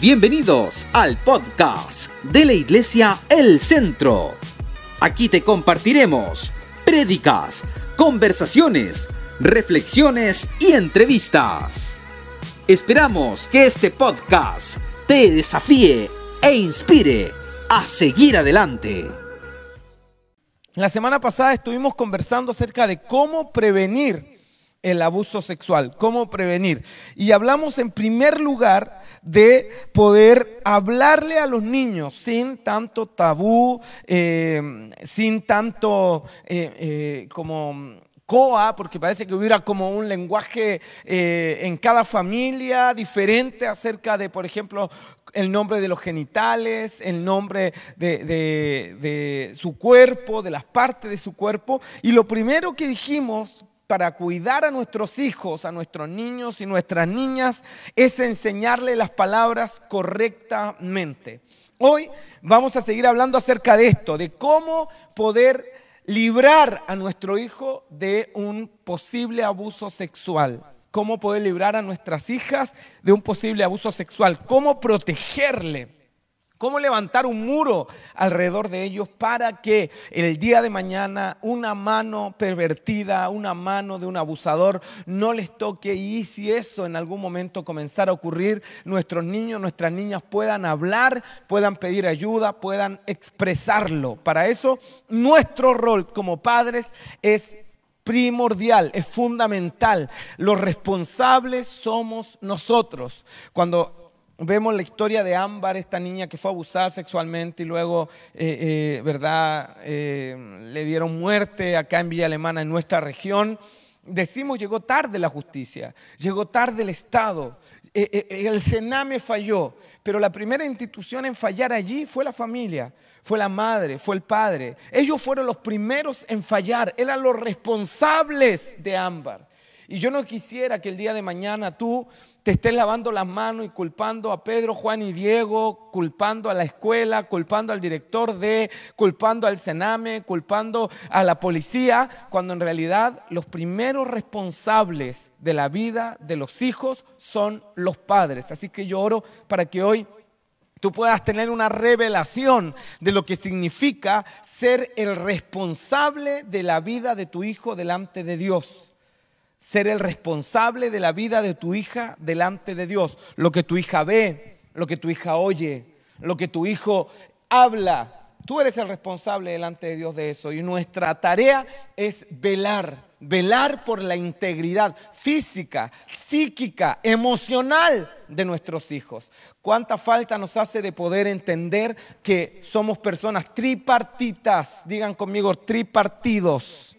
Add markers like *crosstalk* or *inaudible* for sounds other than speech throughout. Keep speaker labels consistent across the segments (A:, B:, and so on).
A: Bienvenidos al podcast de la Iglesia El Centro. Aquí te compartiremos prédicas, conversaciones, reflexiones y entrevistas. Esperamos que este podcast te desafíe e inspire a seguir adelante.
B: La semana pasada estuvimos conversando acerca de cómo prevenir el abuso sexual, cómo prevenir. Y hablamos en primer lugar de poder hablarle a los niños sin tanto tabú, eh, sin tanto eh, eh, como COA, porque parece que hubiera como un lenguaje en cada familia diferente acerca de, por ejemplo, el nombre de los genitales, el nombre de, de, su cuerpo, de las partes de su cuerpo. Y lo primero que dijimos para cuidar a nuestros hijos, a nuestros niños y nuestras niñas, es enseñarle las palabras correctamente. Hoy vamos a seguir hablando acerca de esto, de cómo poder librar a nuestro hijo de un posible abuso sexual. Cómo poder librar a nuestras hijas de un posible abuso sexual. Cómo protegerle ¿Cómo levantar un muro alrededor de ellos para que el día de mañana una mano pervertida, una mano de un abusador no les toque? Y si eso en algún momento comenzara a ocurrir, nuestros niños, nuestras niñas puedan hablar, puedan pedir ayuda, puedan expresarlo. Para eso, nuestro rol como padres es primordial, es fundamental. Los responsables somos nosotros. Cuando Vemos la historia de Ámbar, esta niña que fue abusada sexualmente y luego, eh, eh, ¿verdad?, eh, le dieron muerte acá en Villa Alemana, en nuestra región. Decimos, llegó tarde la justicia, llegó tarde el Estado, el Sename falló, pero la primera institución en fallar allí fue la familia, fue la madre, fue el padre. Ellos fueron los primeros en fallar, eran los responsables de Ámbar. Y yo no quisiera que el día de mañana tú te estés lavando las manos y culpando a Pedro, Juan y Diego, culpando a la escuela, culpando al director de, culpando al Sename, culpando a la policía, cuando en realidad los primeros responsables de la vida de los hijos son los padres. Así que yo oro para que hoy tú puedas tener una revelación de lo que significa ser el responsable de la vida de tu hijo delante de Dios ser el responsable de la vida de tu hija delante de Dios. Lo que tu hija ve, lo que tu hija oye, lo que tu hijo habla. Tú eres el responsable delante de Dios de eso. Y nuestra tarea es velar, velar por la integridad física, psíquica, emocional de nuestros hijos. ¿Cuánta falta nos hace de poder entender que somos personas tripartitas? Digan conmigo, tripartidos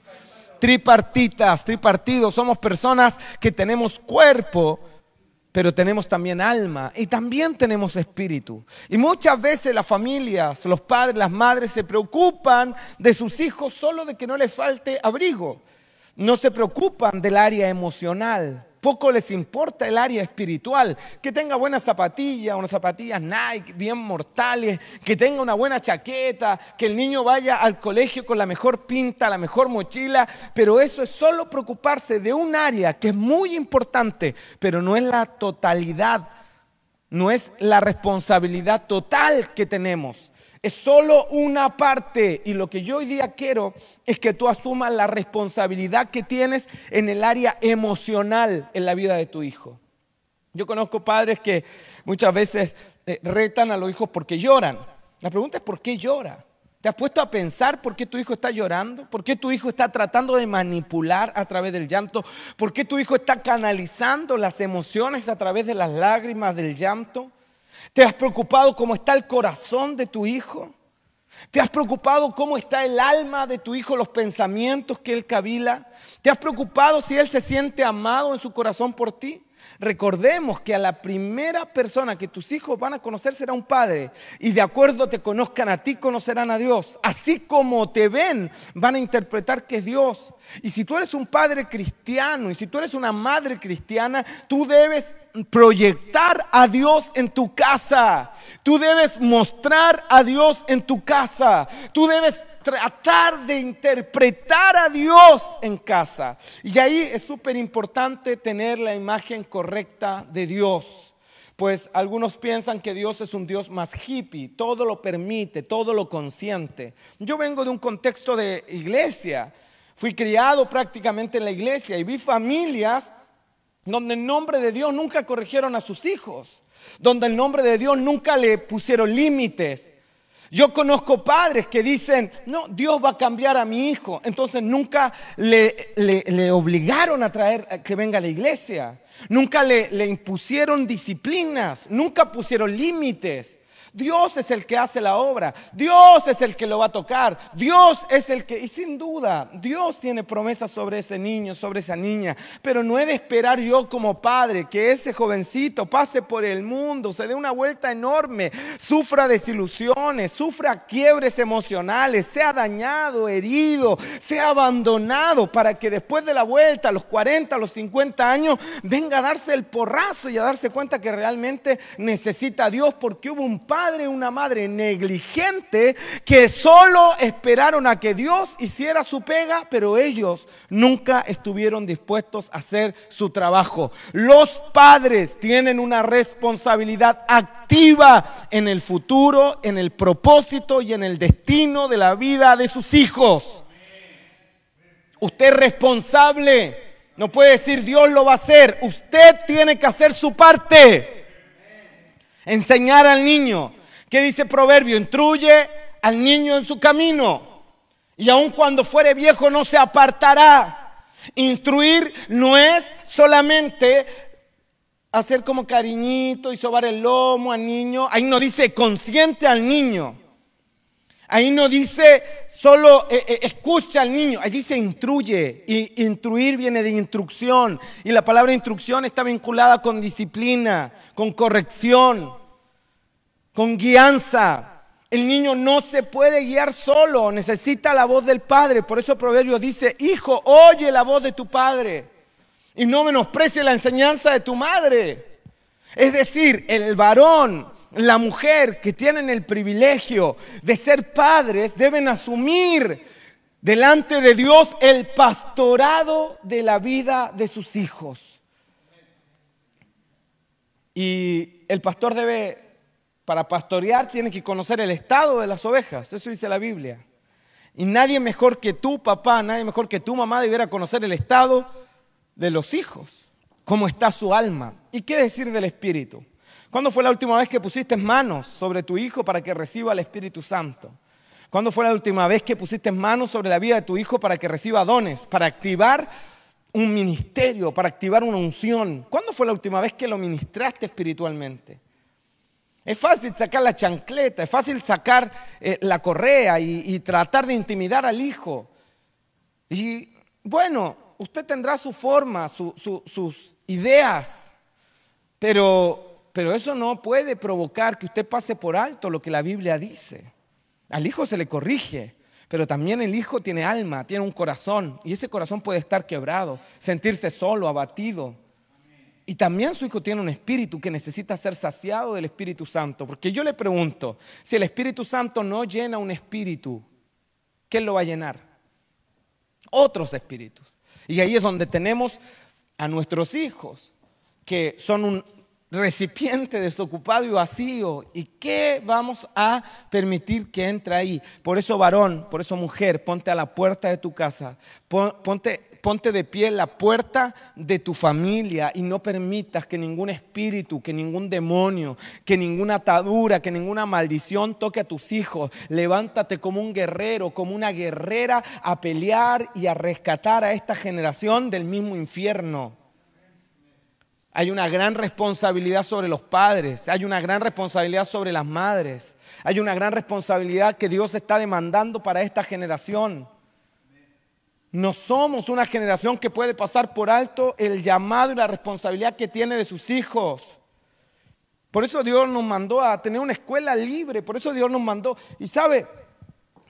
B: tripartitas, tripartidos. Somos personas que tenemos cuerpo, pero tenemos también alma y también tenemos espíritu. Y muchas veces las familias, los padres, las madres se preocupan de sus hijos solo de que no les falte abrigo. No se preocupan del área emocional. Poco les importa el área espiritual, que tenga buenas zapatillas, unas zapatillas Nike bien mortales, que tenga una buena chaqueta, que el niño vaya al colegio con la mejor pinta, la mejor mochila, pero eso es solo preocuparse de un área que es muy importante, pero no es la totalidad, no es la responsabilidad total que tenemos. Es solo una parte y lo que yo hoy día quiero es que tú asumas la responsabilidad que tienes en el área emocional en la vida de tu hijo. Yo conozco padres que muchas veces eh, retan a los hijos porque lloran. La pregunta es ¿por qué llora? ¿Te has puesto a pensar por qué tu hijo está llorando? ¿Por qué tu hijo está tratando de manipular a través del llanto? ¿Por qué tu hijo está canalizando las emociones a través de las lágrimas del llanto? ¿Te has preocupado cómo está el corazón de tu hijo? ¿Te has preocupado cómo está el alma de tu hijo, los pensamientos que él cabila? ¿Te has preocupado si él se siente amado en su corazón por ti? Recordemos que a la primera persona que tus hijos van a conocer será un padre y de acuerdo te conozcan a ti, conocerán a Dios. Así como te ven, van a interpretar que es Dios. Y si tú eres un padre cristiano y si tú eres una madre cristiana, tú debes proyectar a Dios en tu casa. Tú debes mostrar a Dios en tu casa. Tú debes tratar de interpretar a Dios en casa. Y ahí es súper importante tener la imagen correcta de Dios. pues algunos piensan que Dios es un Dios más hippie, todo lo permite, todo lo consiente. Yo vengo de un contexto de iglesia, fui criado prácticamente en la iglesia y vi familias donde en nombre de Dios nunca corrigieron a sus hijos, donde en nombre de Dios nunca le pusieron límites. Yo conozco padres que dicen, no, Dios va a cambiar a mi hijo. Entonces nunca le, obligaron a traer que venga a la iglesia. Nunca le impusieron disciplinas. Nunca pusieron límites. Dios es el que hace la obra, Dios es el que lo va a tocar, Dios es el que, y sin duda, Dios tiene promesas sobre ese niño, sobre esa niña, pero no he de esperar yo como padre que ese jovencito pase por el mundo, se dé una vuelta enorme, sufra desilusiones, sufra quiebres emocionales, sea dañado, herido, sea abandonado, para que después de la vuelta, a los 40, a los 50 años, venga a darse el porrazo y a darse cuenta que realmente necesita a Dios porque hubo un padre una madre negligente que solo esperaron a que Dios hiciera su pega, pero ellos nunca estuvieron dispuestos a hacer su trabajo. Los padres tienen una responsabilidad activa en el futuro, en el propósito y en el destino de la vida de sus hijos. Usted es responsable. No puede decir Dios lo va a hacer. Usted tiene que hacer su parte enseñar al niño. ¿Qué dice Proverbio? Instruye al niño en su camino. Y aun cuando fuere viejo no se apartará. Instruir no es solamente hacer como cariñito y sobar el lomo al niño. Ahí no dice consciente al niño. Ahí no dice solo eh, eh, escucha al niño, ahí dice instruye. Y instruir viene de instrucción. Y la palabra instrucción está vinculada con disciplina, con corrección con guianza. El niño no se puede guiar solo, necesita la voz del padre. Por eso el proverbio dice, hijo, oye la voz de tu padre y no menosprecie la enseñanza de tu madre. Es decir, el varón, la mujer que tienen el privilegio de ser padres deben asumir delante de Dios el pastorado de la vida de sus hijos. Y el pastor debe para pastorear tienes que conocer el estado de las ovejas, eso dice la Biblia. Y nadie mejor que tú, papá, nadie mejor que tu mamá debiera conocer el estado de los hijos, cómo está su alma. ¿Y qué decir del Espíritu? ¿Cuándo fue la última vez que pusiste manos sobre tu hijo para que reciba el Espíritu Santo? ¿Cuándo fue la última vez que pusiste manos sobre la vida de tu hijo para que reciba dones, para activar un ministerio, para activar una unción? ¿Cuándo fue la última vez que lo ministraste espiritualmente? Es fácil sacar la chancleta, es fácil sacar eh, la correa y, tratar de intimidar al hijo. Y bueno, usted tendrá su forma, sus ideas, pero, pero eso no puede provocar que usted pase por alto lo que la Biblia dice. Al hijo se le corrige, pero también el hijo tiene alma, tiene un corazón, y ese corazón puede estar quebrado, sentirse solo, abatido. Y también su hijo tiene un espíritu que necesita ser saciado del Espíritu Santo. Porque yo le pregunto, si el Espíritu Santo no llena un espíritu, ¿qué lo va a llenar? Otros espíritus. Y ahí es donde tenemos a nuestros hijos, que son un recipiente desocupado y vacío. ¿Y qué vamos a permitir que entre ahí? Por eso varón, por eso mujer, ponte a la puerta de tu casa, ponte ponte de pie en la puerta de tu familia y no permitas que ningún espíritu, que ningún demonio, que ninguna atadura, que ninguna maldición toque a tus hijos. Levántate como un guerrero, como una guerrera a pelear y a rescatar a esta generación del mismo infierno. Hay una gran responsabilidad sobre los padres, hay una gran responsabilidad sobre las madres, hay una gran responsabilidad que Dios está demandando para esta generación. No somos una generación que puede pasar por alto el llamado y la responsabilidad que tiene de sus hijos. Por eso Dios nos mandó a tener una escuela libre, por eso Dios nos mandó. Y sabe,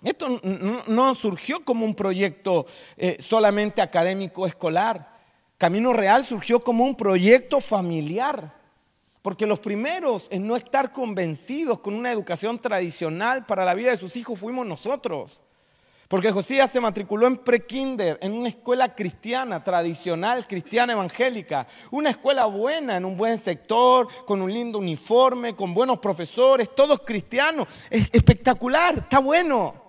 B: esto no surgió como un proyecto eh, solamente académico escolar. Camino Real surgió como un proyecto familiar. Porque los primeros en no estar convencidos con una educación tradicional para la vida de sus hijos fuimos nosotros. Porque Josías se matriculó en prekinder, en una escuela cristiana, tradicional, cristiana evangélica. Una escuela buena, en un buen sector, con un lindo uniforme, con buenos profesores, todos cristianos. Es espectacular, está bueno.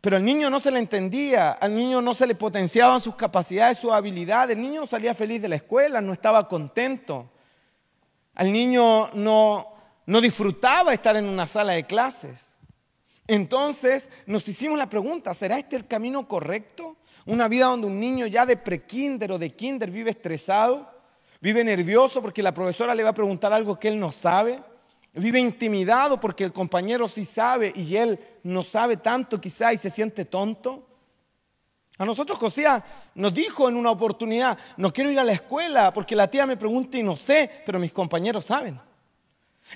B: Pero al niño no se le entendía, al niño no se le potenciaban sus capacidades, sus habilidades. El niño no salía feliz de la escuela, no estaba contento. Al niño no, no disfrutaba estar en una sala de clases. Entonces nos hicimos la pregunta, ¿será este el camino correcto? Una vida donde un niño ya de prekinder o de kinder vive estresado, vive nervioso porque la profesora le va a preguntar algo que él no sabe, vive intimidado porque el compañero sí sabe y él no sabe tanto quizá y se siente tonto. A nosotros José nos dijo en una oportunidad, no quiero ir a la escuela porque la tía me pregunta y no sé, pero mis compañeros saben.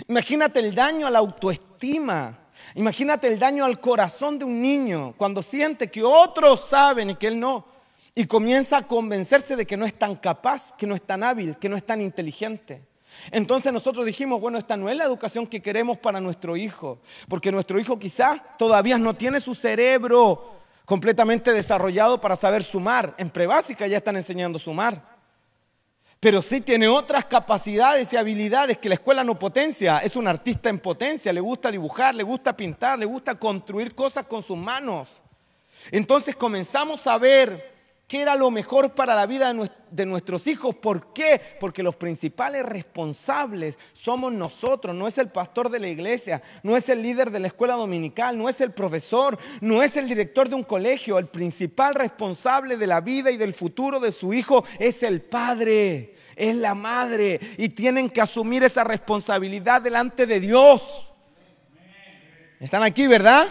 B: Imagínate el daño a la autoestima Imagínate el daño al corazón de un niño cuando siente que otros saben y que él no. Y comienza a convencerse de que no es tan capaz, que no es tan hábil, que no es tan inteligente. Entonces nosotros dijimos, bueno, esta no es la educación que queremos para nuestro hijo, porque nuestro hijo quizás todavía no tiene su cerebro completamente desarrollado para saber sumar. En prebásica ya están enseñando sumar pero sí tiene otras capacidades y habilidades que la escuela no potencia. Es un artista en potencia, le gusta dibujar, le gusta pintar, le gusta construir cosas con sus manos. Entonces comenzamos a ver qué era lo mejor para la vida de nuestros hijos. ¿Por qué? Porque los principales responsables somos nosotros, no es el pastor de la iglesia, no es el líder de la escuela dominical, no es el profesor, no es el director de un colegio. El principal responsable de la vida y del futuro de su hijo es el padre es la madre y tienen que asumir esa responsabilidad delante de Dios. ¿Están aquí, verdad?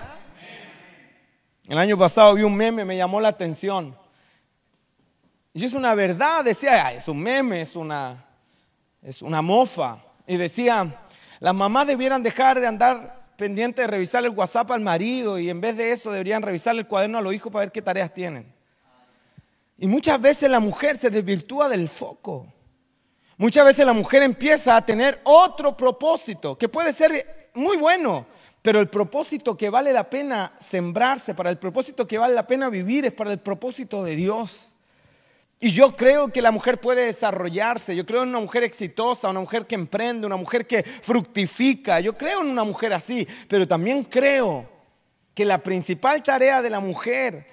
B: El año pasado vi un meme, me llamó la atención. Y es una verdad, decía, es un meme, es una, es una mofa. Y decía, las mamás debieran dejar de andar pendientes de revisar el WhatsApp al marido y en vez de eso deberían revisar el cuaderno a los hijos para ver qué tareas tienen. Y muchas veces la mujer se desvirtúa del foco. Muchas veces la mujer empieza a tener otro propósito, que puede ser muy bueno, pero el propósito que vale la pena sembrarse, para el propósito que vale la pena vivir, es para el propósito de Dios. Y yo creo que la mujer puede desarrollarse, yo creo en una mujer exitosa, una mujer que emprende, una mujer que fructifica, yo creo en una mujer así, pero también creo que la principal tarea de la mujer,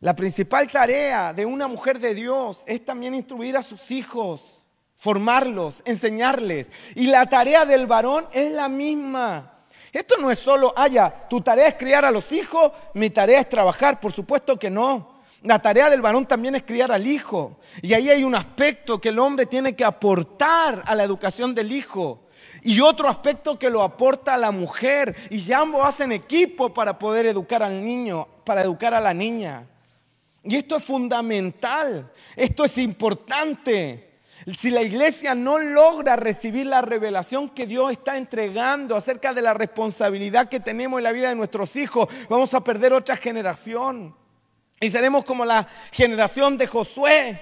B: la principal tarea de una mujer de Dios es también instruir a sus hijos formarlos, enseñarles. Y la tarea del varón es la misma. Esto no es solo, haya, tu tarea es criar a los hijos, mi tarea es trabajar, por supuesto que no. La tarea del varón también es criar al hijo. Y ahí hay un aspecto que el hombre tiene que aportar a la educación del hijo. Y otro aspecto que lo aporta a la mujer. Y ya ambos hacen equipo para poder educar al niño, para educar a la niña. Y esto es fundamental, esto es importante. Si la iglesia no logra recibir la revelación que Dios está entregando acerca de la responsabilidad que tenemos en la vida de nuestros hijos, vamos a perder otra generación. Y seremos como la generación de Josué,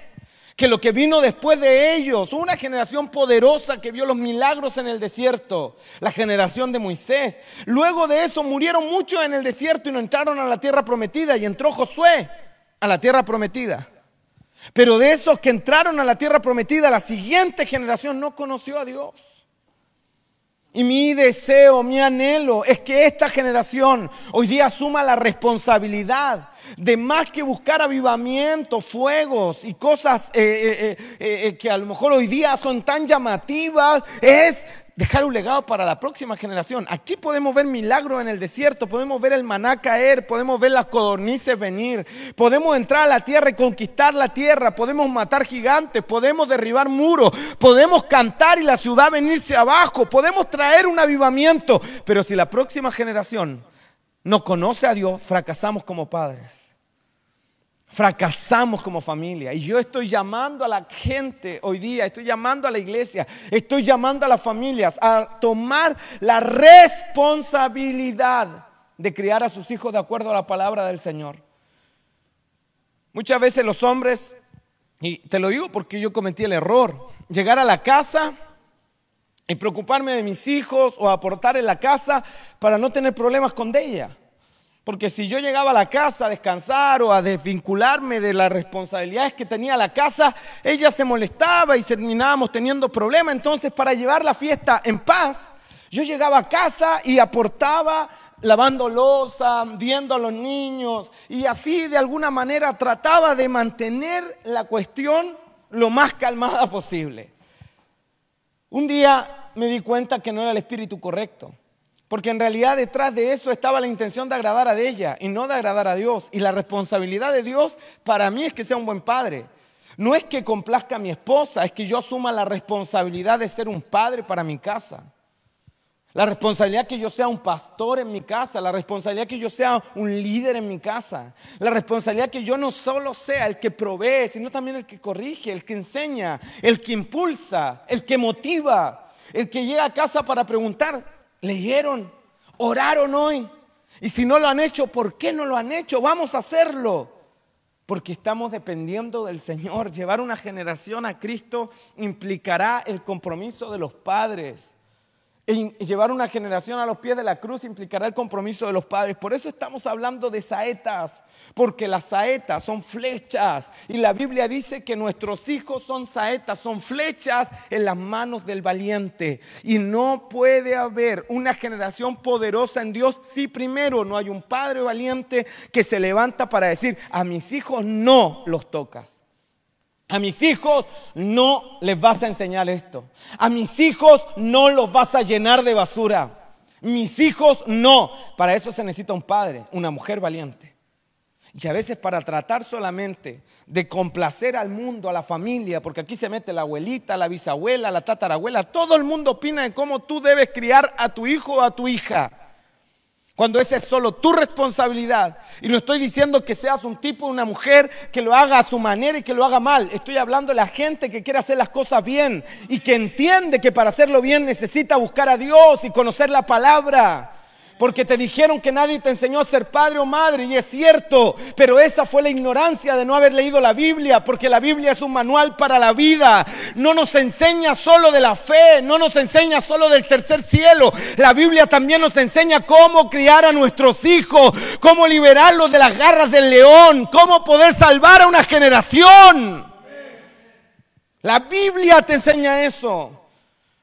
B: que lo que vino después de ellos, una generación poderosa que vio los milagros en el desierto, la generación de Moisés. Luego de eso murieron muchos en el desierto y no entraron a la tierra prometida y entró Josué a la tierra prometida. Pero de esos que entraron a la tierra prometida, la siguiente generación no conoció a Dios. Y mi deseo, mi anhelo es que esta generación hoy día asuma la responsabilidad de más que buscar avivamiento, fuegos y cosas eh, eh, eh, que a lo mejor hoy día son tan llamativas, es dejar un legado para la próxima generación. Aquí podemos ver milagros en el desierto, podemos ver el maná caer, podemos ver las codornices venir, podemos entrar a la tierra y conquistar la tierra, podemos matar gigantes, podemos derribar muros, podemos cantar y la ciudad venirse abajo, podemos traer un avivamiento, pero si la próxima generación no conoce a Dios, fracasamos como padres. Fracasamos como familia. Y yo estoy llamando a la gente hoy día, estoy llamando a la iglesia, estoy llamando a las familias a tomar la responsabilidad de criar a sus hijos de acuerdo a la palabra del Señor. Muchas veces los hombres, y te lo digo porque yo cometí el error, llegar a la casa y preocuparme de mis hijos o aportar en la casa para no tener problemas con ella. Porque si yo llegaba a la casa a descansar o a desvincularme de las responsabilidades que tenía la casa, ella se molestaba y terminábamos teniendo problemas. Entonces, para llevar la fiesta en paz, yo llegaba a casa y aportaba lavando losa, viendo a los niños y así de alguna manera trataba de mantener la cuestión lo más calmada posible. Un día me di cuenta que no era el espíritu correcto. Porque en realidad detrás de eso estaba la intención de agradar a ella y no de agradar a Dios. Y la responsabilidad de Dios para mí es que sea un buen padre. No es que complazca a mi esposa, es que yo asuma la responsabilidad de ser un padre para mi casa. La responsabilidad que yo sea un pastor en mi casa, la responsabilidad que yo sea un líder en mi casa, la responsabilidad que yo no solo sea el que provee, sino también el que corrige, el que enseña, el que impulsa, el que motiva, el que llega a casa para preguntar, leyeron, oraron hoy. Y si no lo han hecho, ¿por qué no lo han hecho? Vamos a hacerlo. Porque estamos dependiendo del Señor. Llevar una generación a Cristo implicará el compromiso de los padres. Y llevar una generación a los pies de la cruz implicará el compromiso de los padres. Por eso estamos hablando de saetas, porque las saetas son flechas. Y la Biblia dice que nuestros hijos son saetas, son flechas en las manos del valiente. Y no puede haber una generación poderosa en Dios si primero no hay un padre valiente que se levanta para decir, a mis hijos no los tocas. A mis hijos no les vas a enseñar esto. A mis hijos no los vas a llenar de basura. Mis hijos no. Para eso se necesita un padre, una mujer valiente. Y a veces para tratar solamente de complacer al mundo, a la familia, porque aquí se mete la abuelita, la bisabuela, la tatarabuela, todo el mundo opina de cómo tú debes criar a tu hijo o a tu hija. Cuando esa es solo tu responsabilidad. Y no estoy diciendo que seas un tipo, una mujer que lo haga a su manera y que lo haga mal. Estoy hablando de la gente que quiere hacer las cosas bien y que entiende que para hacerlo bien necesita buscar a Dios y conocer la palabra porque te dijeron que nadie te enseñó a ser padre o madre, y es cierto, pero esa fue la ignorancia de no haber leído la Biblia, porque la Biblia es un manual para la vida. No nos enseña solo de la fe, no nos enseña solo del tercer cielo. La Biblia también nos enseña cómo criar a nuestros hijos, cómo liberarlos de las garras del león, cómo poder salvar a una generación. La Biblia te enseña eso.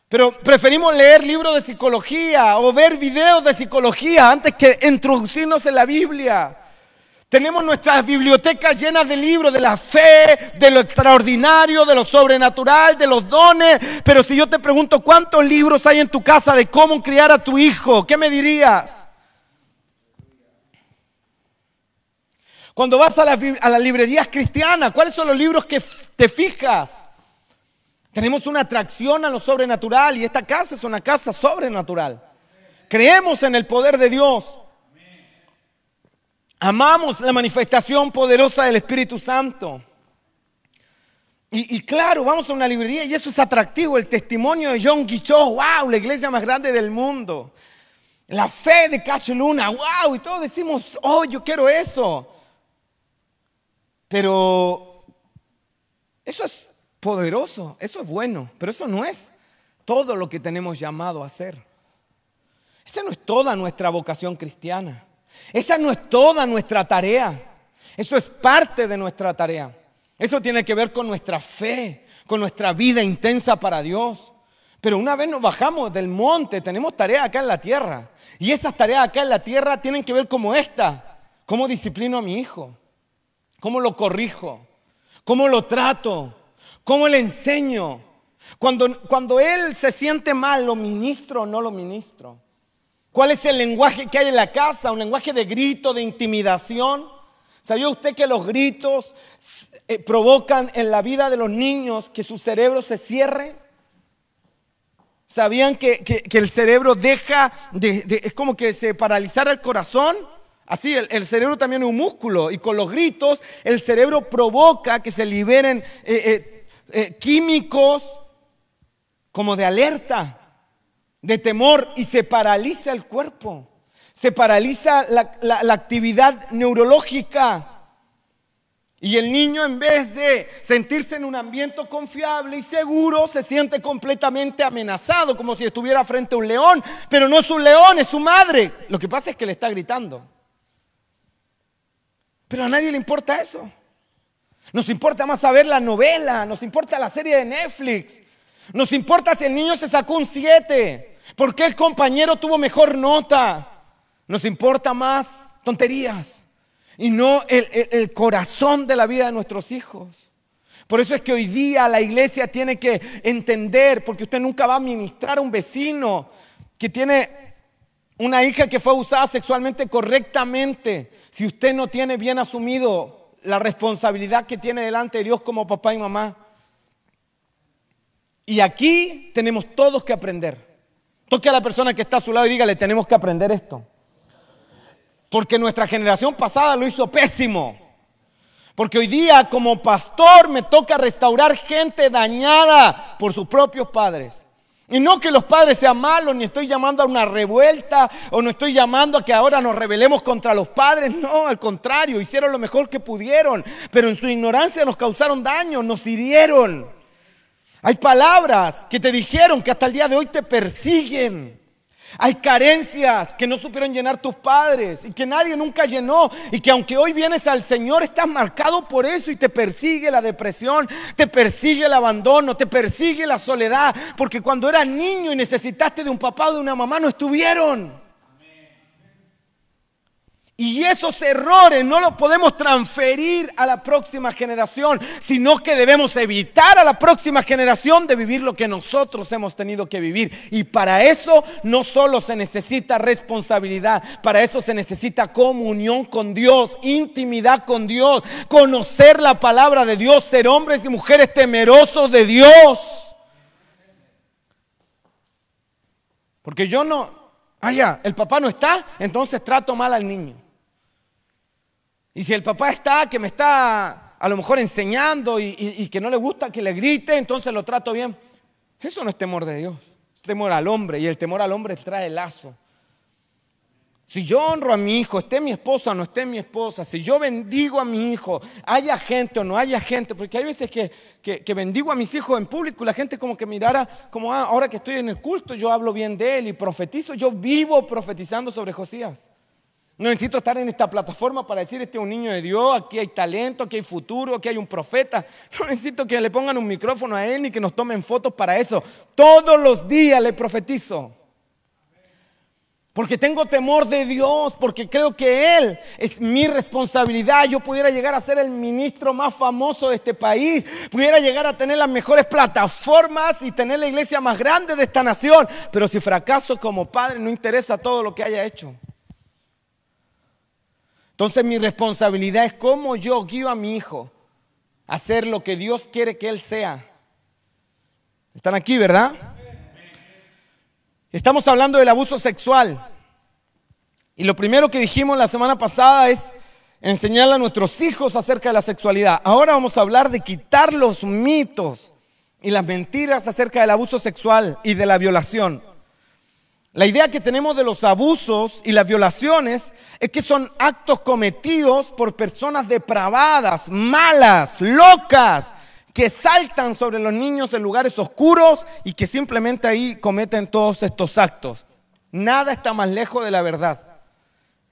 B: Pero preferimos leer libros de psicología o ver videos de psicología antes que introducirnos en la Biblia. Tenemos nuestras bibliotecas llenas de libros de la fe, de lo extraordinario, de lo sobrenatural, de los dones. Pero si yo te pregunto cuántos libros hay en tu casa de cómo criar a tu hijo, ¿qué me dirías? Cuando vas a, a las librerías cristianas, ¿cuáles son los libros que te fijas? Tenemos una atracción a lo sobrenatural y esta casa es una casa sobrenatural. Creemos en el poder de Dios. Amamos la manifestación poderosa del Espíritu Santo. Y, claro, vamos a una librería y eso es atractivo. El testimonio de John Guichot, wow, la iglesia más grande del mundo. La fe de Cacho Luna, wow, y todos decimos, oh, yo quiero eso. Pero eso es poderoso, eso es bueno, pero eso no es todo lo que tenemos llamado a hacer. Esa no es toda nuestra vocación cristiana. Esa no es toda nuestra tarea. Eso es parte de nuestra tarea. Eso tiene que ver con nuestra fe, con nuestra vida intensa para Dios. Pero una vez nos bajamos del monte, tenemos tareas acá en la tierra. Y esas tareas acá en la tierra tienen que ver como esta. ¿Cómo disciplino a mi hijo? ¿Cómo lo corrijo? ¿Cómo lo trato? ¿Cómo le enseño? Cuando, cuando él se siente mal, ¿lo ministro o no lo ministro? ¿Cuál es el lenguaje que hay en la casa? ¿Un lenguaje de grito, de intimidación? ¿Sabía usted que los gritos eh, provocan en la vida de los niños que su cerebro se cierre? ¿Sabían que, el cerebro deja, de, es como que se paralizara el corazón? Así, el, cerebro también es un músculo y con los gritos el cerebro provoca que se liberen eh, eh, eh, químicos como de alerta, de temor, y se paraliza el cuerpo, se paraliza la, actividad neurológica. Y el niño en vez de sentirse en un ambiente confiable y seguro, se siente completamente amenazado, como si estuviera frente a un león, pero no es un león, es su madre. Lo que pasa es que le está gritando. Pero a nadie le importa eso. Nos importa más saber la novela, nos importa la serie de Netflix, nos importa si el niño se sacó un 7, por qué el compañero tuvo mejor nota. Nos importa más tonterías y no el, corazón de la vida de nuestros hijos. Por eso es que hoy día la iglesia tiene que entender, porque usted nunca va a ministrar a un vecino que tiene una hija que fue usada sexualmente correctamente, si usted no tiene bien asumido la responsabilidad que tiene delante de Dios como papá y mamá. Y aquí tenemos todos que aprender. Toque a la persona que está a su lado y dígale, tenemos que aprender esto. Porque nuestra generación pasada lo hizo pésimo. Porque hoy día como pastor me toca restaurar gente dañada por sus propios padres. Y no que los padres sean malos, ni estoy llamando a una revuelta, o no estoy llamando a que ahora nos rebelemos contra los padres. No, al contrario, hicieron lo mejor que pudieron, pero en su ignorancia nos causaron daño, nos hirieron. Hay palabras que te dijeron que hasta el día de hoy te persiguen. Hay carencias que no supieron llenar tus padres y que nadie nunca llenó y que aunque hoy vienes al Señor estás marcado por eso y te persigue la depresión, te persigue el abandono, te persigue la soledad, porque cuando eras niño y necesitaste de un papá o de una mamá no estuvieron. Y esos errores no los podemos transferir a la próxima generación, sino que debemos evitar a la próxima generación de vivir lo que nosotros hemos tenido que vivir. Y para eso no solo se necesita responsabilidad, para eso se necesita comunión con Dios, intimidad con Dios, conocer la palabra de Dios, ser hombres y mujeres temerosos de Dios. Porque yo no, ah el papá no está, entonces trato mal al niño. Y si el papá está, que me está a lo mejor enseñando y, que no le gusta que le grite, entonces lo trato bien. Eso no es temor de Dios, es temor al hombre y el temor al hombre trae lazo. Si yo honro a mi hijo, esté mi esposa o no esté mi esposa, si yo bendigo a mi hijo, haya gente o no haya gente, porque hay veces que, que, bendigo a mis hijos en público y la gente como que mirara, como ah, ahora que estoy en el culto, yo hablo bien de él y profetizo, yo vivo profetizando sobre Josías. No necesito estar en esta plataforma para decir, este es un niño de Dios, aquí hay talento, aquí hay futuro, aquí hay un profeta. No necesito que le pongan un micrófono a él ni que nos tomen fotos para eso. Todos los días le profetizo. Porque tengo temor de Dios, porque creo que Él es mi responsabilidad. Yo pudiera llegar a ser el ministro más famoso de este país, pudiera llegar a tener las mejores plataformas y tener la iglesia más grande de esta nación. Pero si fracaso como padre, no interesa todo lo que haya hecho. Entonces mi responsabilidad es cómo yo guío a mi hijo a hacer lo que Dios quiere que él sea. ¿Están aquí, verdad? Estamos hablando del abuso sexual. Y lo primero que dijimos la semana pasada es enseñarle a nuestros hijos acerca de la sexualidad. Ahora vamos a hablar de quitar los mitos y las mentiras acerca del abuso sexual y de la violación. La idea que tenemos de los abusos y las violaciones es que son actos cometidos por personas depravadas, malas, locas, que saltan sobre los niños en lugares oscuros y que simplemente ahí cometen todos estos actos. Nada está más lejos de la verdad.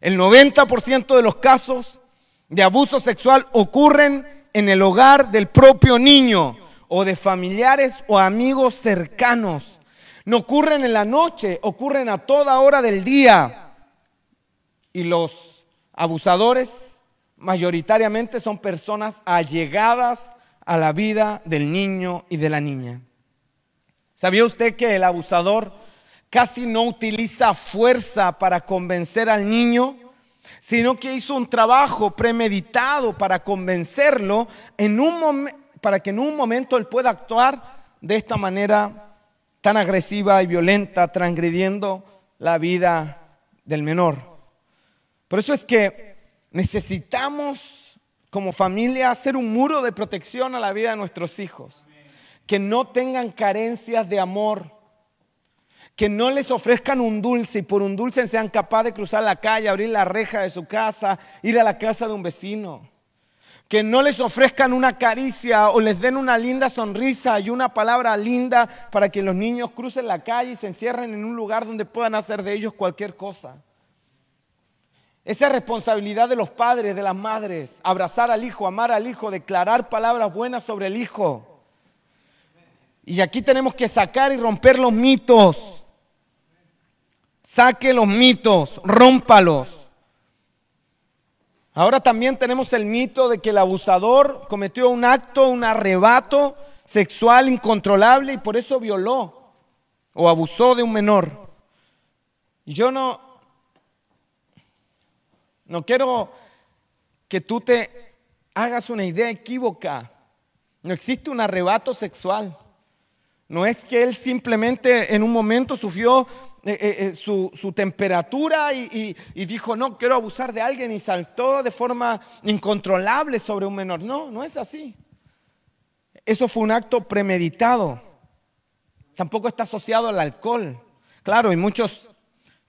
B: El 90% de los casos de abuso sexual ocurren en el hogar del propio niño o de familiares o amigos cercanos. No ocurren en la noche, ocurren a toda hora del día. Y los abusadores mayoritariamente son personas allegadas a la vida del niño y de la niña. ¿Sabía usted que el abusador casi no utiliza fuerza para convencer al niño, sino que hizo un trabajo premeditado para convencerlo en un para que en un momento él pueda actuar de esta manera tan agresiva y violenta, transgrediendo la vida del menor. Por eso es que necesitamos como familia hacer un muro de protección a la vida de nuestros hijos, que no tengan carencias de amor, que no les ofrezcan un dulce y por un dulce sean capaces de cruzar la calle, abrir la reja de su casa, ir a la casa de un vecino que no les ofrezcan una caricia o les den una linda sonrisa y una palabra linda para que los niños crucen la calle y se encierren en un lugar donde puedan hacer de ellos cualquier cosa. Esa responsabilidad de los padres, de las madres, abrazar al hijo, amar al hijo, declarar palabras buenas sobre el hijo. Y aquí tenemos que sacar y romper los mitos. Saque los mitos, rómpalos. Ahora también tenemos el mito de que el abusador cometió un acto, un arrebato sexual incontrolable y por eso violó o abusó de un menor. Yo no, no quiero que tú te hagas una idea equívoca. No existe un arrebato sexual. No es que él simplemente en un momento sufrió eh, eh, eh, su, temperatura y, y, dijo, no, quiero abusar de alguien y saltó de forma incontrolable sobre un menor. No, no es así. Eso fue un acto premeditado. Tampoco está asociado al alcohol. Claro, hay muchos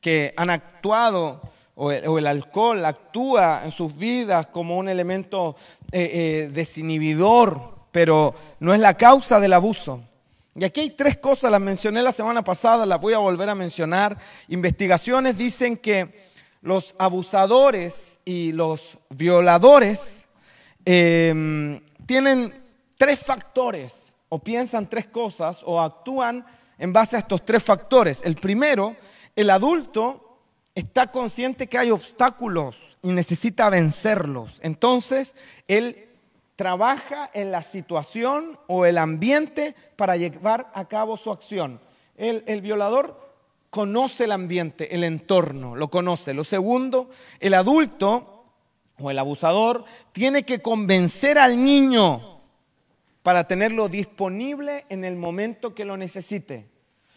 B: que han actuado o el, alcohol actúa en sus vidas como un elemento desinhibidor, pero no es la causa del abuso. Y aquí hay tres cosas, las mencioné la semana pasada, las voy a volver a mencionar. Investigaciones dicen que los abusadores y los violadores em, tienen tres factores, o piensan tres cosas, o actúan en base a estos tres factores. El primero, el adulto está consciente que hay obstáculos y necesita vencerlos. Entonces, él trabaja en la situación o el ambiente para llevar a cabo su acción. El, violador conoce el ambiente, el entorno, lo conoce. Lo segundo, el adulto o el abusador tiene que convencer al niño para tenerlo disponible en el momento que lo necesite.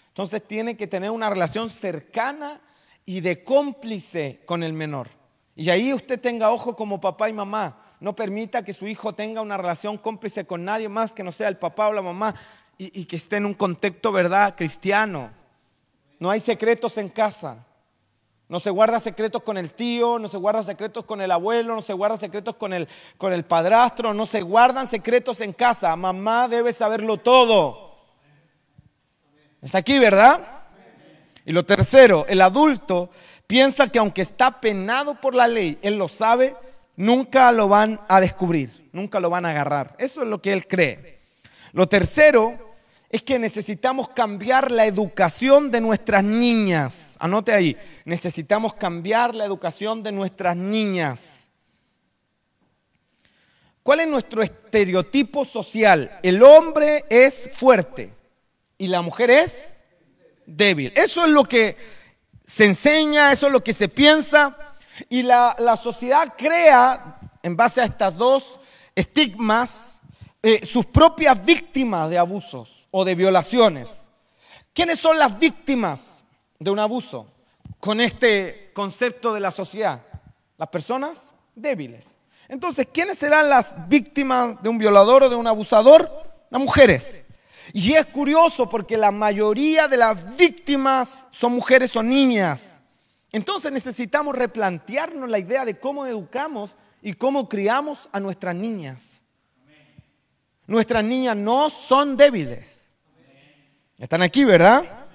B: Entonces tiene que tener una relación cercana y de cómplice con el menor. Y ahí usted tenga ojo como papá y mamá no permita que su hijo tenga una relación cómplice con nadie más que no sea el papá o la mamá y, que esté en un contexto, ¿verdad?, cristiano. No hay secretos en casa. No se guarda secretos con el tío, no se guarda secretos con el abuelo, no se guarda secretos con el, con el padrastro, no se guardan secretos en casa. Mamá debe saberlo todo. Está aquí, ¿verdad? Y lo tercero, el adulto piensa que aunque está penado por la ley, él lo sabe, nunca lo van a descubrir, nunca lo van a agarrar. Eso es lo que él cree. Lo tercero es que necesitamos cambiar la educación de nuestras niñas. Anote ahí, necesitamos cambiar la educación de nuestras niñas. ¿Cuál es nuestro estereotipo social? El hombre es fuerte y la mujer es débil. Eso es lo que se enseña, eso es lo que se piensa. Y la, sociedad crea, en base a estas dos estigmas, eh, sus propias víctimas de abusos o de violaciones. ¿Quiénes son las víctimas de un abuso con este concepto de la sociedad? Las personas débiles. Entonces, ¿quiénes serán las víctimas de un violador o de un abusador? Las mujeres. Y es curioso porque la mayoría de las víctimas son mujeres o niñas. Entonces necesitamos replantearnos la idea de cómo educamos y cómo criamos a nuestras niñas. Nuestras niñas no son débiles. Están aquí, ¿verdad?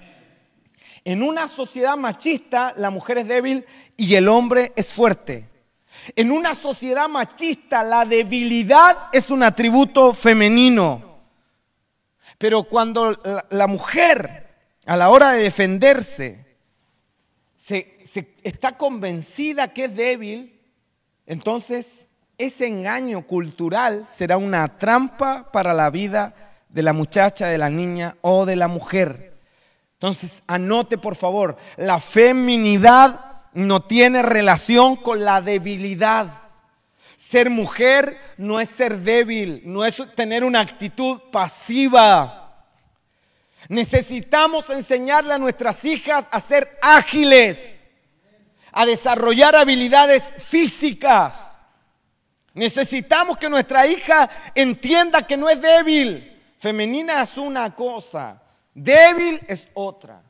B: En una sociedad machista, la mujer es débil y el hombre es fuerte. En una sociedad machista, la debilidad es un atributo femenino. Pero cuando la, mujer, a la hora de defenderse, se, está convencida que es débil, entonces ese engaño cultural será una trampa para la vida de la muchacha, de la niña o de la mujer. Entonces, anote por favor, la feminidad no tiene relación con la debilidad. Ser mujer no es ser débil, no es tener una actitud pasiva. Necesitamos enseñarle a nuestras hijas a ser ágiles, a desarrollar habilidades físicas. Necesitamos que nuestra hija entienda que no es débil. Femenina es una cosa, débil es otra.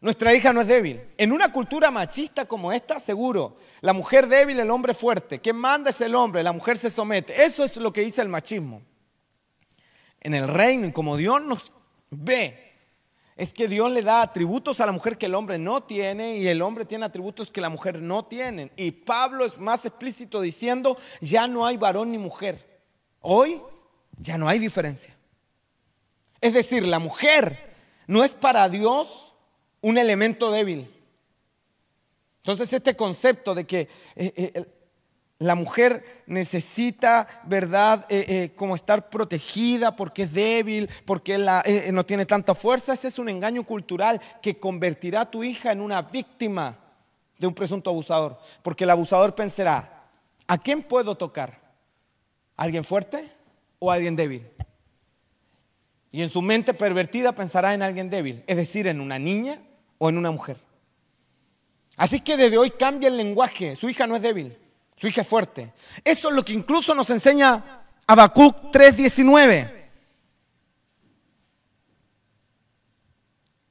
B: Nuestra hija no es débil. En una cultura machista como esta, seguro, la mujer débil, el hombre fuerte. Quien manda es el hombre, la mujer se somete. Eso es lo que dice el machismo. En el reino, como Dios nos ve, es que Dios le da atributos a la mujer que el hombre no tiene y el hombre tiene atributos que la mujer no tiene. Y Pablo es más explícito diciendo, ya no hay varón ni mujer. Hoy ya no hay diferencia. Es decir, la mujer no es para Dios un elemento débil. Entonces este concepto de que eh, eh, la mujer necesita, ¿verdad?, eh, como estar protegida porque es débil, porque no tiene tanta fuerza, ese es un engaño cultural que convertirá a tu hija en una víctima de un presunto abusador. Porque el abusador pensará, ¿a quién puedo tocar? ¿A alguien fuerte o alguien débil? Y en su mente pervertida pensará en alguien débil, es decir, en una niña o en una mujer. Así que desde hoy cambia el lenguaje. Su hija no es débil, su hija es fuerte. Eso es lo que incluso nos enseña Habacuc 3:19.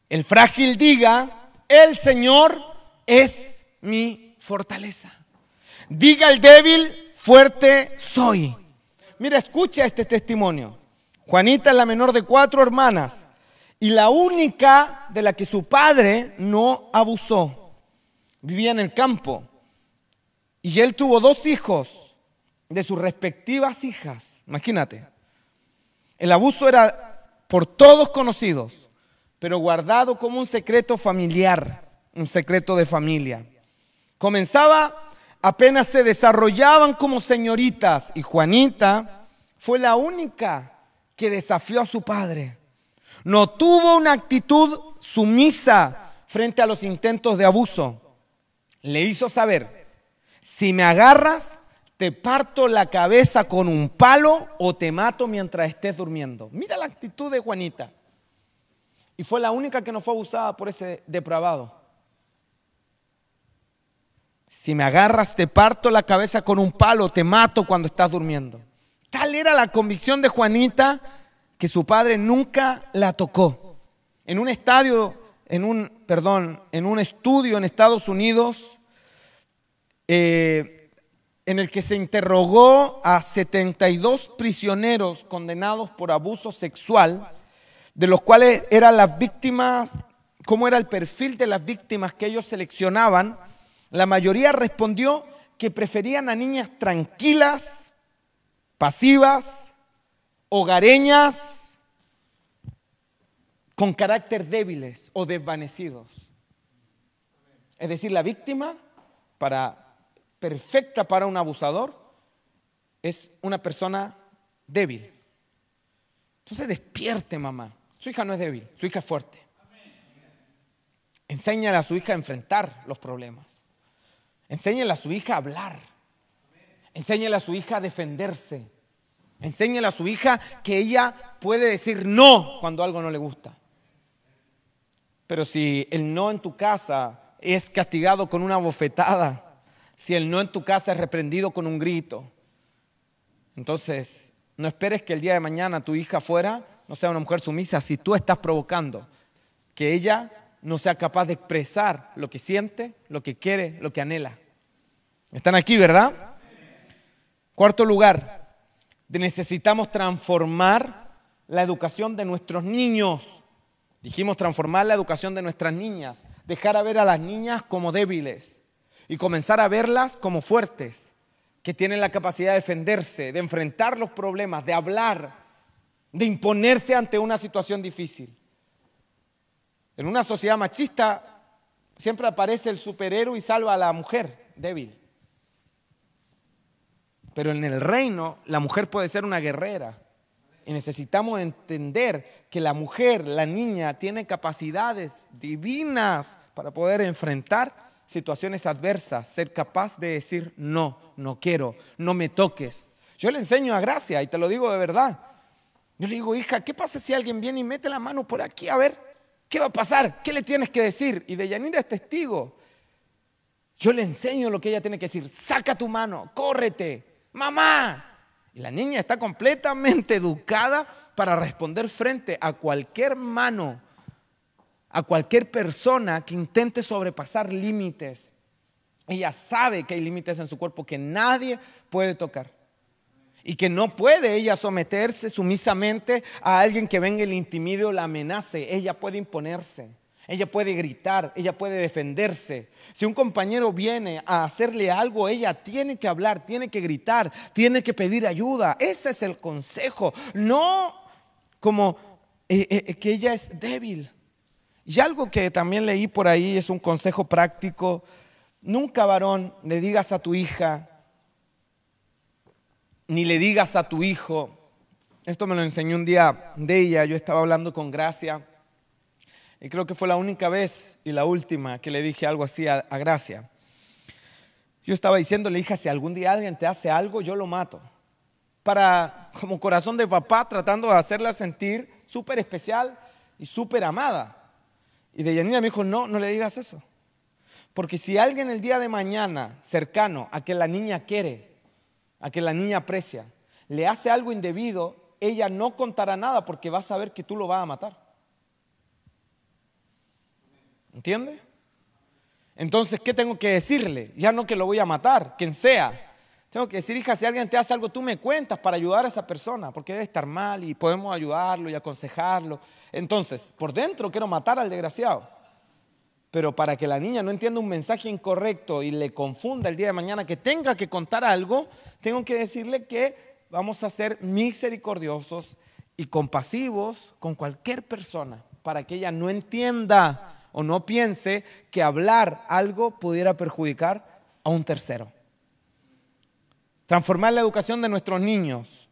B: El frágil diga, el Señor es mi fortaleza. Diga el débil, fuerte soy. Mira, escucha este testimonio. Juanita es la menor de cuatro hermanas y la única de la que su padre no abusó. Vivía en el campo y él tuvo dos hijos de sus respectivas hijas. Imagínate. El abuso era por todos conocidos, pero guardado como un secreto familiar, un secreto de familia. Comenzaba apenas se desarrollaban como señoritas y Juanita fue la única que desafió a su padre. No tuvo una actitud sumisa frente a los intentos de abuso. Le hizo saber, si me agarras, te parto la cabeza con un palo o te mato mientras estés durmiendo. Mira la actitud de Juanita. Y fue la única que no fue abusada por ese depravado. Si me agarras, te parto la cabeza con un palo, te mato cuando estás durmiendo. Tal era la convicción de Juanita que su padre nunca la tocó. En un estadio, en un, perdón, en un estudio en Estados Unidos, eh, en el que se interrogó a 72 prisioneros condenados por abuso sexual, de los cuales eran las víctimas, cómo era el perfil de las víctimas que ellos seleccionaban, la mayoría respondió que preferían a niñas tranquilas, pasivas, hogareñas, con carácter débiles o desvanecidos. Es decir, la víctima, para, perfecta para un abusador, es una persona débil. Entonces despierte, mamá. Su hija no es débil, su hija es fuerte. Enséñale a su hija a enfrentar los problemas. Enséñale a su hija a hablar. Enséñale a su hija a defenderse. Enséñale a su hija que ella puede decir no cuando algo no le gusta. Pero si el no en tu casa es castigado con una bofetada, si el no en tu casa es reprendido con un grito, entonces no esperes que el día de mañana tu hija fuera no sea una mujer sumisa si tú estás provocando que ella no sea capaz de expresar lo que siente, lo que quiere, lo que anhela. ¿Están aquí, verdad? Cuarto lugar, necesitamos transformar la educación de nuestros niños. Dijimos transformar la educación de nuestras niñas, dejar a ver a las niñas como débiles y comenzar a verlas como fuertes, que tienen la capacidad de defenderse, de enfrentar los problemas, de hablar, de imponerse ante una situación difícil. En una sociedad machista siempre aparece el superhéroe y salva a la mujer débil. Pero en el reino la mujer puede ser una guerrera. Y necesitamos entender que la mujer, la niña, tiene capacidades divinas para poder enfrentar situaciones adversas, ser capaz de decir no, no quiero, no me toques. Yo le enseño a Gracia y te lo digo de verdad. Yo le digo, hija, ¿qué pasa si alguien viene y mete la mano por aquí? A ver, ¿qué va a pasar? ¿Qué le tienes que decir? Y de Yanira es testigo. Yo le enseño lo que ella tiene que decir. Saca tu mano, córrete, mamá. Y la niña está completamente educada para responder frente a cualquier mano, a cualquier persona que intente sobrepasar límites. Ella sabe que hay límites en su cuerpo que nadie puede tocar. y que no puede ella someterse sumisamente a alguien que venga le intimide o la amenace. Ella puede imponerse, ella puede gritar, ella puede defenderse. Si un compañero viene a hacerle algo, ella tiene que hablar, tiene que gritar, tiene que pedir ayuda. Ese es el consejo, no como eh, eh, que ella es débil. Y algo que también leí por ahí es un consejo práctico. Nunca, varón, le digas a tu hija, ni le digas a tu hijo, esto me lo enseñó un día de ella, yo estaba hablando con Gracia, y creo que fue la única vez y la última que le dije algo así a, Gracia. Yo estaba diciéndole, hija, si algún día alguien te hace algo, yo lo mato. Para, como corazón de papá, tratando de hacerla sentir súper especial y súper amada. Y de Yanina me dijo, no, no le digas eso. Porque si alguien el día de mañana, cercano a que la niña quiere, a que la niña aprecia, le hace algo indebido, ella no contará nada porque va a saber que tú lo vas a matar. ¿Entiende? Entonces, ¿qué tengo que decirle? Ya no que lo voy a matar, quien sea. Tengo que decir, hija, si alguien te hace algo, tú me cuentas para ayudar a esa persona, porque debe estar mal y podemos ayudarlo y aconsejarlo. Entonces, por dentro quiero matar al desgraciado. Pero para que la niña no entienda un mensaje incorrecto y le confunda el día de mañana que tenga que contar algo, tengo que decirle que vamos a ser misericordiosos y compasivos con cualquier persona para que ella no entienda o no piense que hablar algo pudiera perjudicar a un tercero. Transformar la educación de nuestros niños.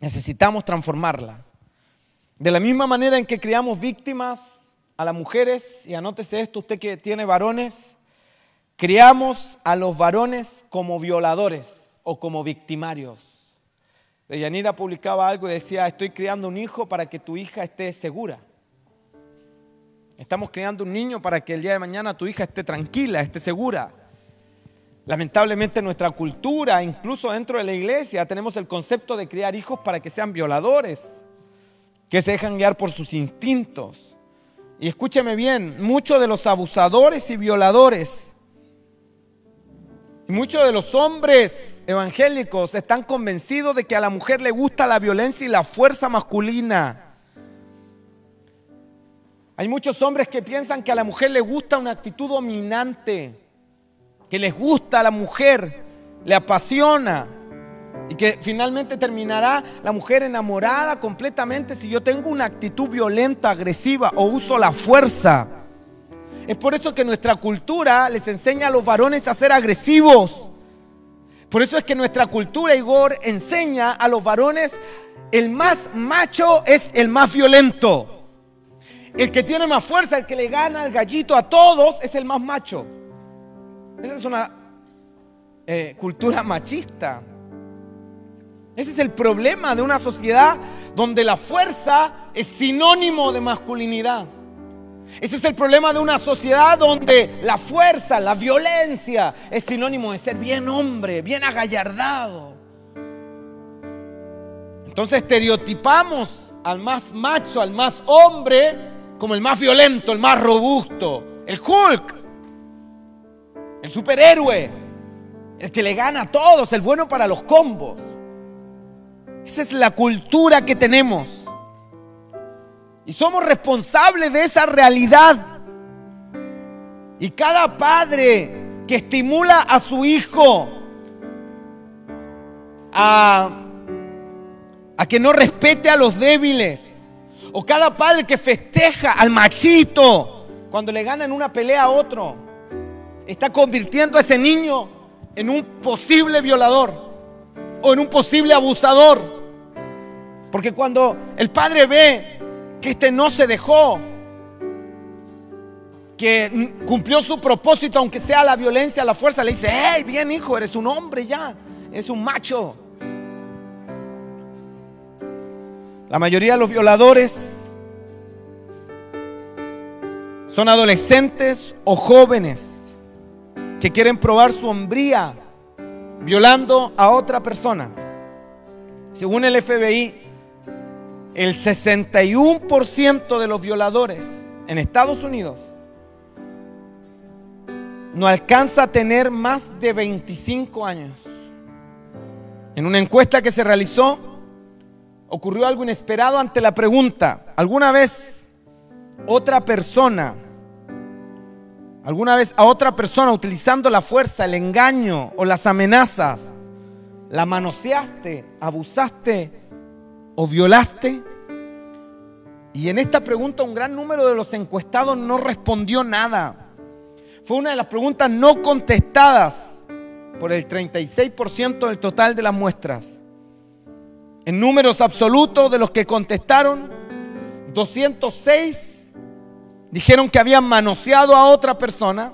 B: Necesitamos transformarla. De la misma manera en que criamos víctimas a las mujeres, y anótese esto, usted que tiene varones, criamos a los varones como violadores o como victimarios. De Yanira publicaba algo y decía, estoy criando un hijo para que tu hija esté segura. Estamos criando un niño para que el día de mañana tu hija esté tranquila, esté segura. Lamentablemente nuestra cultura, incluso dentro de la iglesia, tenemos el concepto de criar hijos para que sean violadores, que se dejan guiar por sus instintos. Y escúcheme bien, muchos de los abusadores y violadores, y muchos de los hombres evangélicos están convencidos de que a la mujer le gusta la violencia y la fuerza masculina. Hay muchos hombres que piensan que a la mujer le gusta una actitud dominante, que les gusta a la mujer, le apasiona. Y que finalmente terminará la mujer enamorada completamente si yo tengo una actitud violenta, agresiva o uso la fuerza. Es por eso que nuestra cultura les enseña a los varones a ser agresivos. Por eso es que nuestra cultura, Igor, enseña a los varones, el más macho es el más violento. El que tiene más fuerza, el que le gana el gallito a todos, es el más macho. Esa es una eh, cultura machista. Ese es el problema de una sociedad donde la fuerza es sinónimo de masculinidad. Ese es el problema de una sociedad donde la fuerza, la violencia es sinónimo de ser bien hombre, bien agallardado. Entonces estereotipamos al más macho, al más hombre, como el más violento, el más robusto, el Hulk, el superhéroe, el que le gana a todos, el bueno para los combos. Esa es la cultura que tenemos. Y somos responsables de esa realidad. Y cada padre que estimula a su hijo a, a que no respete a los débiles, o cada padre que festeja al machito cuando le gana en una pelea a otro, está convirtiendo a ese niño en un posible violador o en un posible abusador. Porque cuando el padre ve que este no se dejó, que cumplió su propósito, aunque sea la violencia, la fuerza, le dice, hey, bien hijo, eres un hombre ya, es un macho. La mayoría de los violadores son adolescentes o jóvenes que quieren probar su hombría violando a otra persona. Según el FBI, el 61% de los violadores en Estados Unidos no alcanza a tener más de 25 años. En una encuesta que se realizó, ocurrió algo inesperado ante la pregunta, ¿alguna vez otra persona, alguna vez a otra persona utilizando la fuerza, el engaño o las amenazas, la manoseaste, abusaste o violaste? Y en esta pregunta un gran número de los encuestados no respondió nada. Fue una de las preguntas no contestadas por el 36% del total de las muestras. En números absolutos de los que contestaron, 206 dijeron que habían manoseado a otra persona,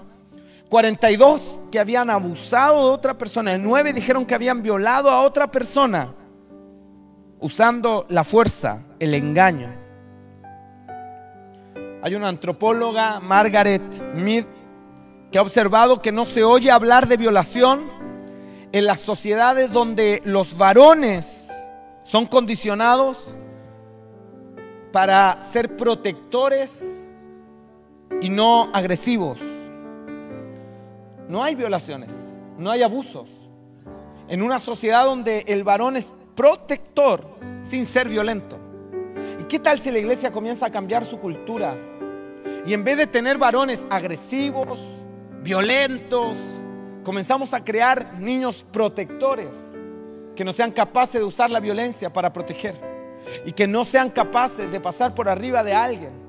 B: 42 que habían abusado de otra persona, 9 dijeron que habían violado a otra persona usando la fuerza, el engaño. Hay una antropóloga, Margaret Mead, que ha observado que no se oye hablar de violación en las sociedades donde los varones son condicionados para ser protectores y no agresivos. No hay violaciones, no hay abusos. En una sociedad donde el varón es protector sin ser violento. ¿Y qué tal si la iglesia comienza a cambiar su cultura? Y en vez de tener varones agresivos, violentos, comenzamos a crear niños protectores que no sean capaces de usar la violencia para proteger y que no sean capaces de pasar por arriba de alguien.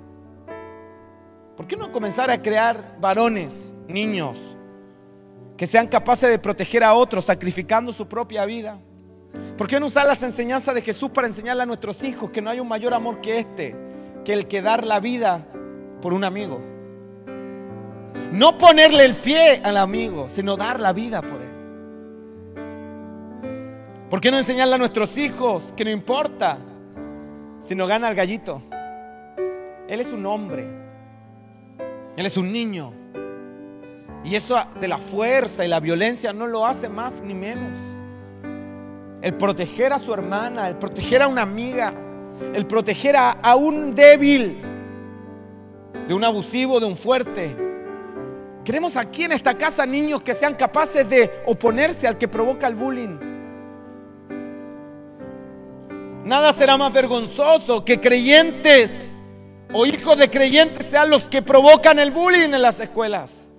B: ¿Por qué no comenzar a crear varones, niños, que sean capaces de proteger a otros sacrificando su propia vida? ¿Por qué no usar las enseñanzas de Jesús para enseñarle a nuestros hijos que no hay un mayor amor que este, que el que dar la vida por un amigo? No ponerle el pie al amigo, sino dar la vida por él. ¿Por qué no enseñarle a nuestros hijos que no importa si no gana el gallito? Él es un hombre. Él es un niño. Y eso de la fuerza y la violencia no lo hace más ni menos. El proteger a su hermana, el proteger a una amiga, el proteger a, un débil, de un abusivo, de un fuerte, Queremos aquí en esta casa niños que sean capaces de oponerse al que provoca el bullying. Nada será más vergonzoso que creyentes o hijos de creyentes sean los que provocan el bullying en las escuelas.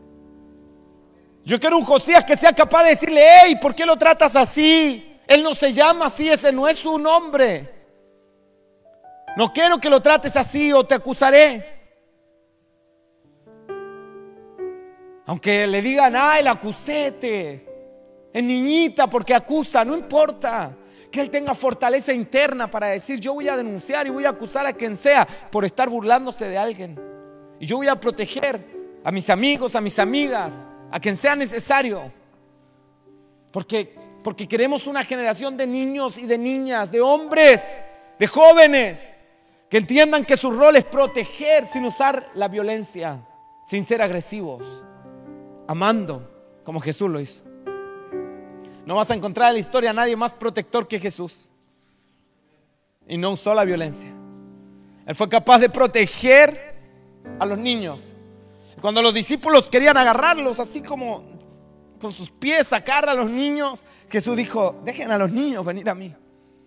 B: Yo quiero un Josías que sea capaz de decirle, hey, ¿por qué lo tratas así? Él no se llama así, ese no es su nombre. No quiero que lo trates así o te acusaré. Aunque le digan, ay, el acusete, es niñita porque acusa, no importa. Que él tenga fortaleza interna para decir, yo voy a denunciar y voy a acusar a quien sea por estar burlándose de alguien. Y yo voy a proteger a mis amigos, a mis amigas, a quien sea necesario. Porque, porque queremos una generación de niños y de niñas, de hombres, de jóvenes, que entiendan que su rol es proteger sin usar la violencia, sin ser agresivos amando como Jesús lo hizo. No vas a encontrar en la historia a nadie más protector que Jesús. Y no usó la violencia. Él fue capaz de proteger a los niños. Cuando los discípulos querían agarrarlos así como con sus pies, sacar a los niños, Jesús dijo, dejen a los niños venir a mí.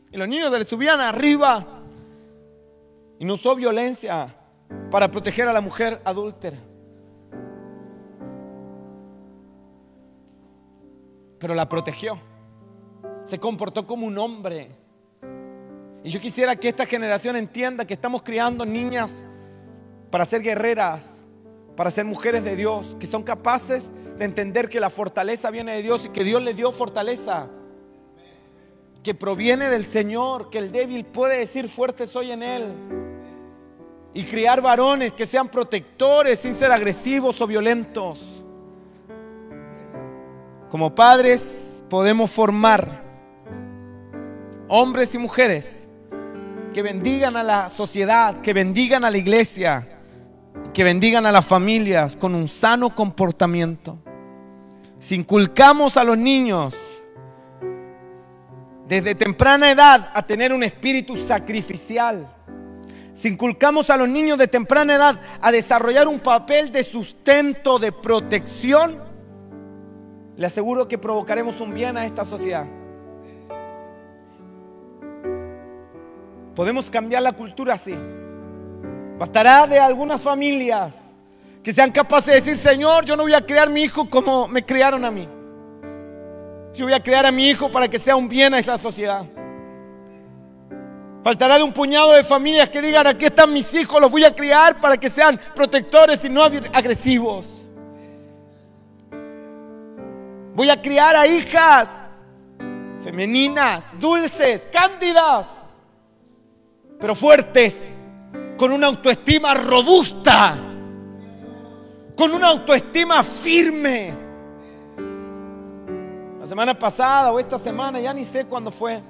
B: Y los niños se les subían arriba. Y no usó violencia para proteger a la mujer adúltera. Pero la protegió. Se comportó como un hombre. Y yo quisiera que esta generación entienda que estamos criando niñas para ser guerreras, para ser mujeres de Dios, que son capaces de entender que la fortaleza viene de Dios y que Dios le dio fortaleza, que proviene del Señor, que el débil puede decir fuerte soy en Él. Y criar varones que sean protectores sin ser agresivos o violentos. Como padres podemos formar hombres y mujeres que bendigan a la sociedad, que bendigan a la iglesia, que bendigan a las familias con un sano comportamiento. Si inculcamos a los niños desde temprana edad a tener un espíritu sacrificial, si inculcamos a los niños de temprana edad a desarrollar un papel de sustento, de protección, le aseguro que provocaremos un bien a esta sociedad. Podemos cambiar la cultura así. Bastará de algunas familias que sean capaces de decir, Señor, yo no voy a criar a mi hijo como me criaron a mí. Yo voy a criar a mi hijo para que sea un bien a esta sociedad. Faltará de un puñado de familias que digan, aquí están mis hijos, los voy a criar para que sean protectores y no agresivos. Voy a criar a hijas femeninas, dulces, cándidas, pero fuertes, con una autoestima robusta, con una autoestima firme. La semana pasada o esta semana, ya ni sé cuándo fue,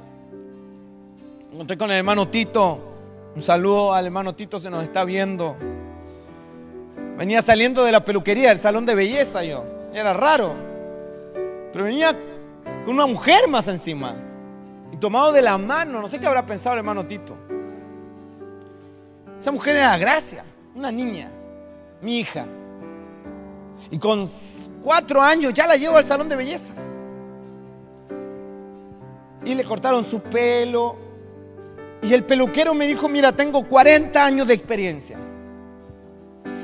B: encontré con el hermano Tito. Un saludo al hermano Tito, se nos está viendo. Venía saliendo de la peluquería, del salón de belleza yo. Era raro. Pero venía con una mujer más encima. Y tomado de la mano. No sé qué habrá pensado el hermano Tito. Esa mujer era Gracia, una niña, mi hija. Y con cuatro años ya la llevo al salón de belleza. Y le cortaron su pelo. Y el peluquero me dijo, mira, tengo 40 años de experiencia.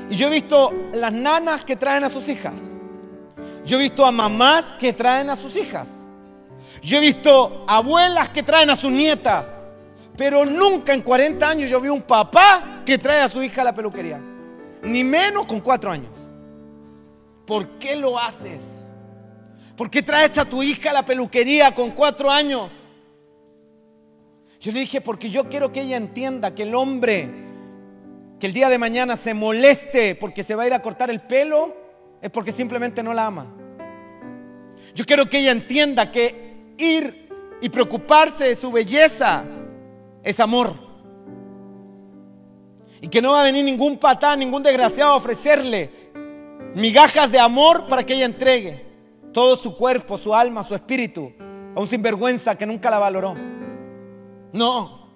B: Y yo he visto las nanas que traen a sus hijas. Yo he visto a mamás que traen a sus hijas. Yo he visto abuelas que traen a sus nietas. Pero nunca en 40 años yo vi un papá que trae a su hija a la peluquería. Ni menos con 4 años. ¿Por qué lo haces? ¿Por qué traes a tu hija a la peluquería con 4 años? Yo le dije, porque yo quiero que ella entienda que el hombre que el día de mañana se moleste porque se va a ir a cortar el pelo es porque simplemente no la ama. Yo quiero que ella entienda que ir y preocuparse de su belleza es amor. Y que no va a venir ningún patán, ningún desgraciado a ofrecerle migajas de amor para que ella entregue todo su cuerpo, su alma, su espíritu a un sinvergüenza que nunca la valoró. No.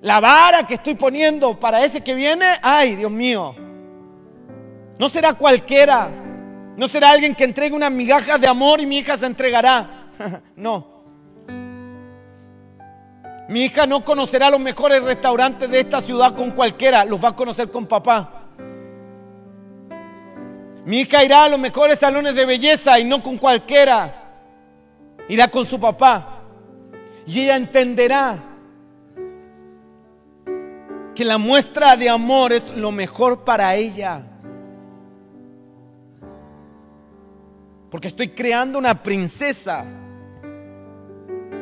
B: La vara que estoy poniendo para ese que viene, ay, Dios mío. No será cualquiera. No será alguien que entregue una migaja de amor y mi hija se entregará. *laughs* no. Mi hija no conocerá los mejores restaurantes de esta ciudad con cualquiera, los va a conocer con papá. Mi hija irá a los mejores salones de belleza y no con cualquiera. Irá con su papá. Y ella entenderá que la muestra de amor es lo mejor para ella. Porque estoy creando una princesa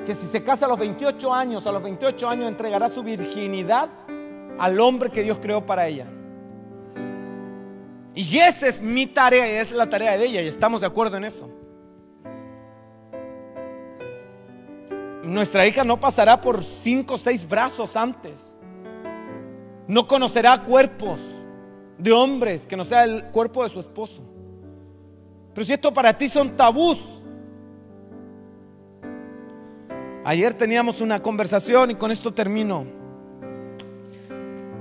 B: que si se casa a los 28 años, a los 28 años entregará su virginidad al hombre que Dios creó para ella. Y esa es mi tarea y es la tarea de ella y estamos de acuerdo en eso. Nuestra hija no pasará por cinco o seis brazos antes. No conocerá cuerpos de hombres que no sea el cuerpo de su esposo. Pero si esto para ti son tabús, Ayer teníamos una conversación y con esto termino.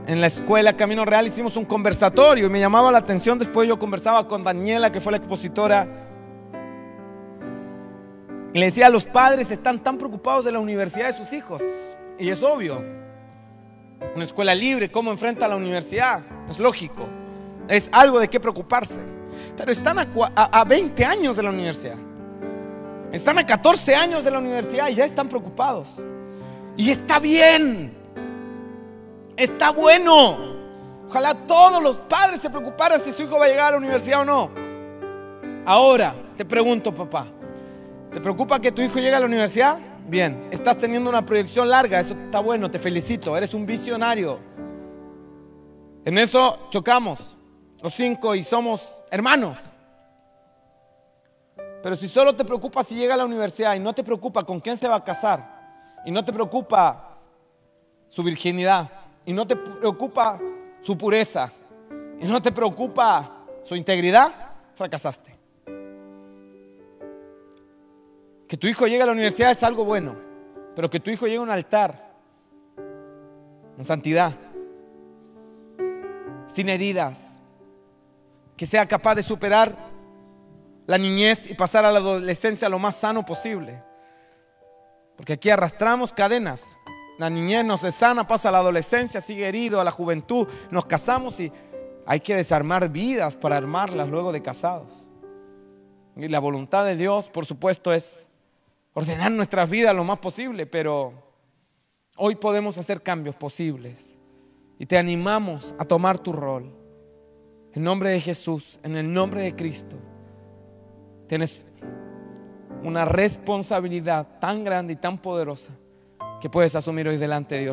B: En la escuela Camino Real hicimos un conversatorio y me llamaba la atención. Después yo conversaba con Daniela, que fue la expositora. Y le decía, los padres están tan preocupados de la universidad de sus hijos. Y es obvio. Una escuela libre, ¿cómo enfrenta a la universidad? Es lógico. Es algo de qué preocuparse. Pero están a, a 20 años de la universidad. Están a 14 años de la universidad y ya están preocupados. Y está bien. Está bueno. Ojalá todos los padres se preocuparan si su hijo va a llegar a la universidad o no. Ahora, te pregunto, papá, ¿te preocupa que tu hijo llegue a la universidad? Bien, estás teniendo una proyección larga, eso está bueno, te felicito, eres un visionario. En eso chocamos, los cinco, y somos hermanos. Pero si solo te preocupa si llega a la universidad y no te preocupa con quién se va a casar, y no te preocupa su virginidad, y no te preocupa su pureza, y no te preocupa su integridad, fracasaste. Que tu hijo llegue a la universidad es algo bueno, pero que tu hijo llegue a un altar en santidad, sin heridas, que sea capaz de superar la niñez y pasar a la adolescencia lo más sano posible. Porque aquí arrastramos cadenas La niñez no se sana, pasa la adolescencia, sigue herido a la juventud, nos casamos y hay que desarmar vidas para armarlas luego de casados. Y la voluntad de Dios, por supuesto, es ordenar nuestras vidas lo más posible, pero hoy podemos hacer cambios posibles. Y te animamos a tomar tu rol. En nombre de Jesús, en el nombre de Cristo, tienes una responsabilidad tan grande y tan poderosa que puedes asumir hoy delante de Dios.